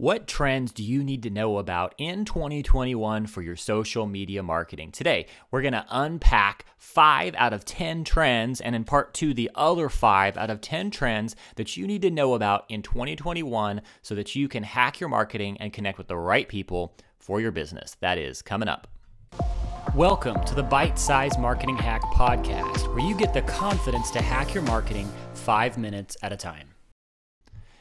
What trends do you need to know about in 2021 for your social media marketing? Today, we're going to unpack five out of 10 trends, and in part two, the other five out of 10 trends that you need to know about in 2021 so that you can hack your marketing and connect with the right people for your business. That is coming up. Welcome to the Bite Size Marketing Hack Podcast, where you get the confidence to hack your marketing five minutes at a time.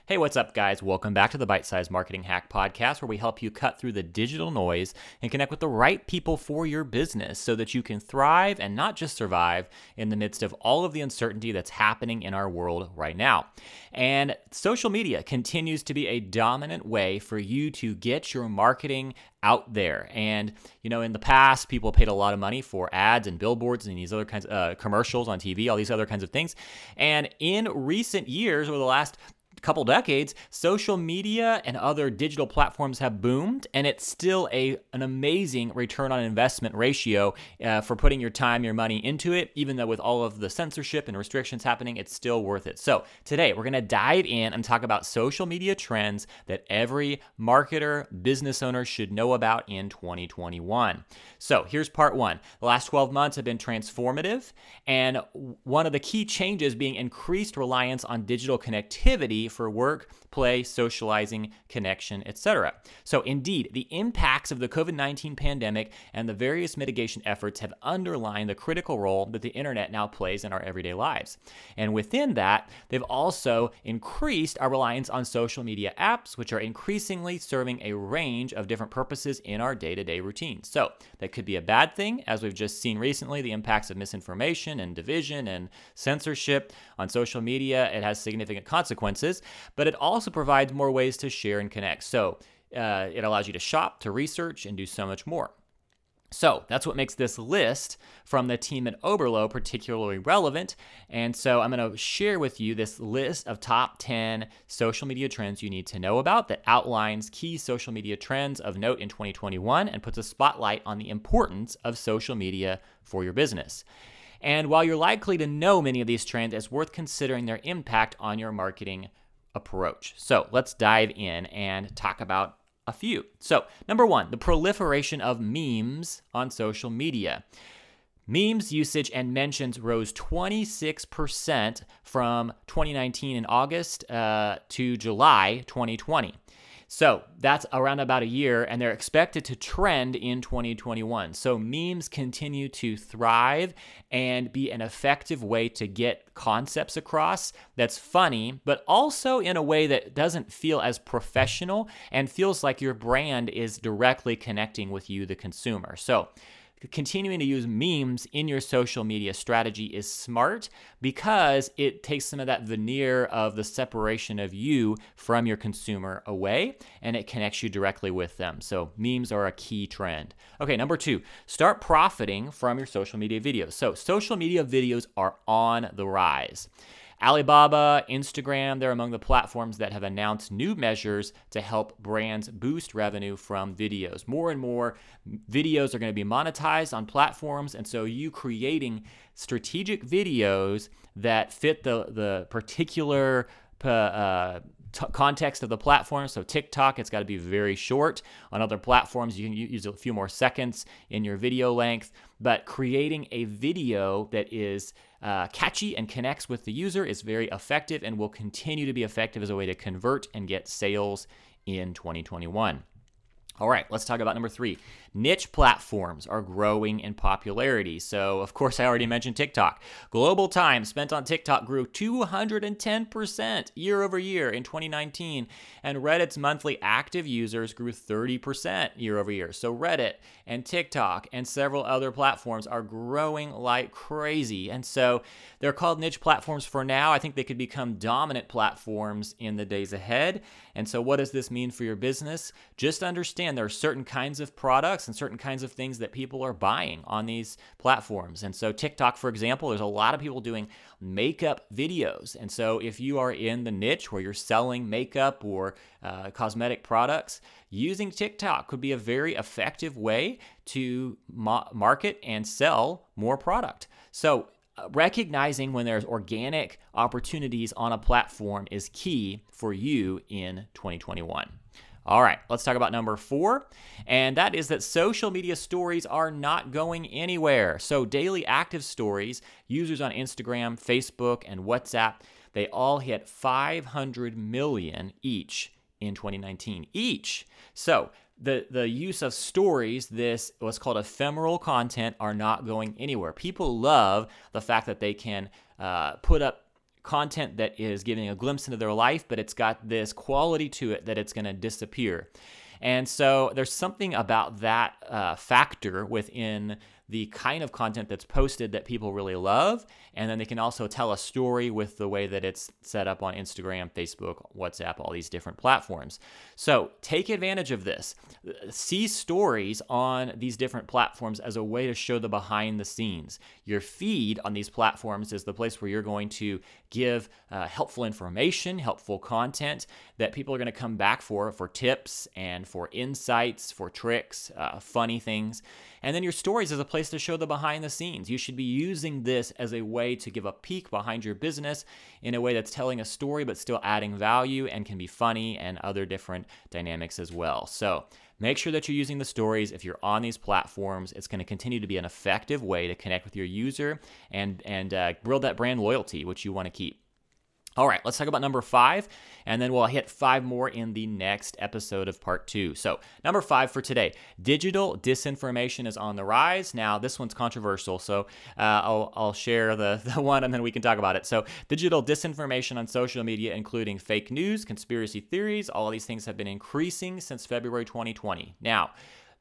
Hey, what's up, guys? Welcome back to the Bite Size Marketing Hack Podcast, where we help you cut through the digital noise and connect with the right people for your business so that you can thrive and not just survive in the midst of all of the uncertainty that's happening in our world right now. And social media continues to be a dominant way for you to get your marketing out there. And, you know, in the past, people paid a lot of money for ads and billboards and these other kinds of uh, commercials on TV, all these other kinds of things. And in recent years, over the last couple decades, social media and other digital platforms have boomed, and it's still a an amazing return on investment ratio uh, for putting your time, your money into it. Even though with all of the censorship and restrictions happening, it's still worth it. So today we're gonna dive in and talk about social media trends that every marketer, business owner should know about in 2021. So here's part one. The last 12 months have been transformative, and one of the key changes being increased reliance on digital connectivity for work, play, socializing, connection, etc. So, indeed, the impacts of the COVID 19 pandemic and the various mitigation efforts have underlined the critical role that the internet now plays in our everyday lives. And within that, they've also increased our reliance on social media apps, which are increasingly serving a range of different purposes in our day to day routine. So, that could be a bad thing, as we've just seen recently the impacts of misinformation and division and censorship on social media. It has significant consequences but it also provides more ways to share and connect. So uh, it allows you to shop, to research, and do so much more. So that's what makes this list from the team at Oberlo particularly relevant. And so I'm going to share with you this list of top 10 social media trends you need to know about that outlines key social media trends of note in 2021 and puts a spotlight on the importance of social media for your business. And while you're likely to know many of these trends, it's worth considering their impact on your marketing approach. So let's dive in and talk about a few. So, number one, the proliferation of memes on social media. Memes usage and mentions rose 26% from 2019 in August uh, to July 2020. So that's around about a year, and they're expected to trend in 2021. So memes continue to thrive and be an effective way to get concepts across that's funny, but also in a way that doesn't feel as professional and feels like your brand is directly connecting with you, the consumer. So continuing to use memes in your social media strategy is smart because it takes some of that veneer of the separation of you from your consumer away and it connects you directly with them. So, memes are a key trend. Okay, number two, start profiting from your social media videos. So, social media videos are on the rise. Alibaba, Instagram, they're among the platforms that have announced new measures to help brands boost revenue from videos. More and more videos are going to be monetized on platforms, and so you creating strategic videos that fit the, the particular uh, T- context of the platform. So TikTok, it's got to be very short. On other platforms, you can use a few more seconds in your video length. But creating a video that is uh, catchy and connects with the user is very effective and will continue to be effective as a way to convert and get sales in 2021. All right, let's talk about number three. Niche platforms are growing in popularity. So, of course, I already mentioned TikTok. Global time spent on TikTok grew 210% year over year in 2019, and Reddit's monthly active users grew 30% year over year. So, Reddit and TikTok and several other platforms are growing like crazy. And so, they're called niche platforms for now. I think they could become dominant platforms in the days ahead. And so, what does this mean for your business? Just understand there are certain kinds of products and certain kinds of things that people are buying on these platforms. And so, TikTok, for example, there's a lot of people doing makeup videos. And so, if you are in the niche where you're selling makeup or uh, cosmetic products, using TikTok could be a very effective way to ma- market and sell more product. So, recognizing when there's organic opportunities on a platform is key for you in 2021. All right, let's talk about number four, and that is that social media stories are not going anywhere. So, daily active stories, users on Instagram, Facebook, and WhatsApp, they all hit 500 million each in 2019. Each. So, the, the use of stories, this what's called ephemeral content, are not going anywhere. People love the fact that they can uh, put up content that is giving a glimpse into their life, but it's got this quality to it that it's going to disappear. And so there's something about that uh, factor within the kind of content that's posted that people really love. And then they can also tell a story with the way that it's set up on Instagram, Facebook, WhatsApp, all these different platforms. So take advantage of this. See stories on these different platforms as a way to show the behind the scenes. Your feed on these platforms is the place where you're going to give uh, helpful information, helpful content that people are going to come back for, for tips and for insights, for tricks, uh, funny things. And then your stories is a place to show the behind the scenes. You should be using this as a way to give a peek behind your business in a way that's telling a story but still adding value and can be funny and other different dynamics as well. So, Make sure that you're using the stories. If you're on these platforms, it's going to continue to be an effective way to connect with your user and and uh, build that brand loyalty, which you want to keep. All right, let's talk about number five, and then we'll hit five more in the next episode of part two. So, number five for today digital disinformation is on the rise. Now, this one's controversial, so uh, I'll, I'll share the, the one and then we can talk about it. So, digital disinformation on social media, including fake news, conspiracy theories, all these things have been increasing since February 2020. Now,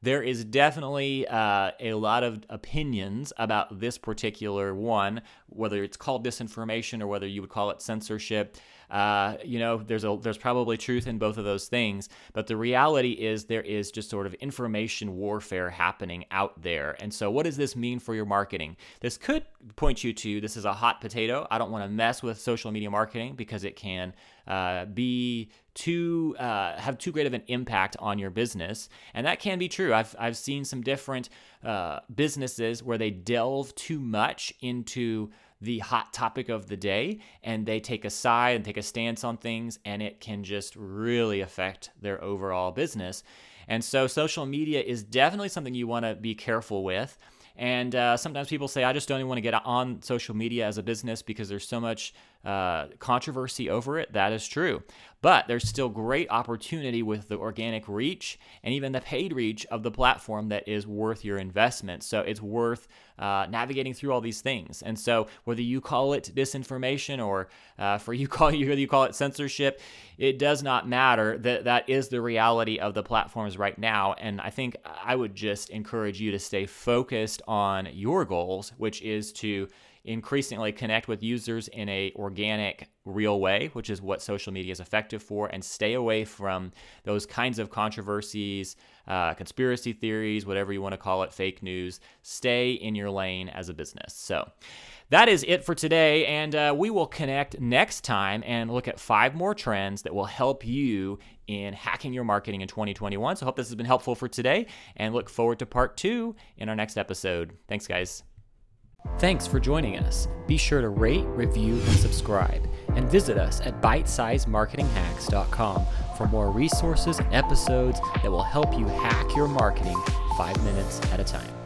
there is definitely uh, a lot of opinions about this particular one, whether it's called disinformation or whether you would call it censorship. Uh, you know, there's a there's probably truth in both of those things, but the reality is there is just sort of information warfare happening out there. And so, what does this mean for your marketing? This could point you to this is a hot potato. I don't want to mess with social media marketing because it can uh, be too uh, have too great of an impact on your business, and that can be true. I've I've seen some different uh, businesses where they delve too much into the hot topic of the day and they take a side and take a stance on things and it can just really affect their overall business. And so social media is definitely something you want to be careful with. And uh, sometimes people say, I just don't even want to get on social media as a business because there's so much uh, controversy over it. That is true. But there's still great opportunity with the organic reach and even the paid reach of the platform that is worth your investment. So it's worth uh, navigating through all these things. And so whether you call it disinformation or uh, for you call you you call it censorship, it does not matter. That that is the reality of the platforms right now. And I think I would just encourage you to stay focused on your goals, which is to increasingly connect with users in a organic real way which is what social media is effective for and stay away from those kinds of controversies uh, conspiracy theories whatever you want to call it fake news. Stay in your lane as a business. So that is it for today and uh, we will connect next time and look at five more trends that will help you in hacking your marketing in 2021 so hope this has been helpful for today and look forward to part two in our next episode. Thanks guys Thanks for joining us. Be sure to rate, review, and subscribe. And visit us at bitesizemarketinghacks.com for more resources and episodes that will help you hack your marketing five minutes at a time.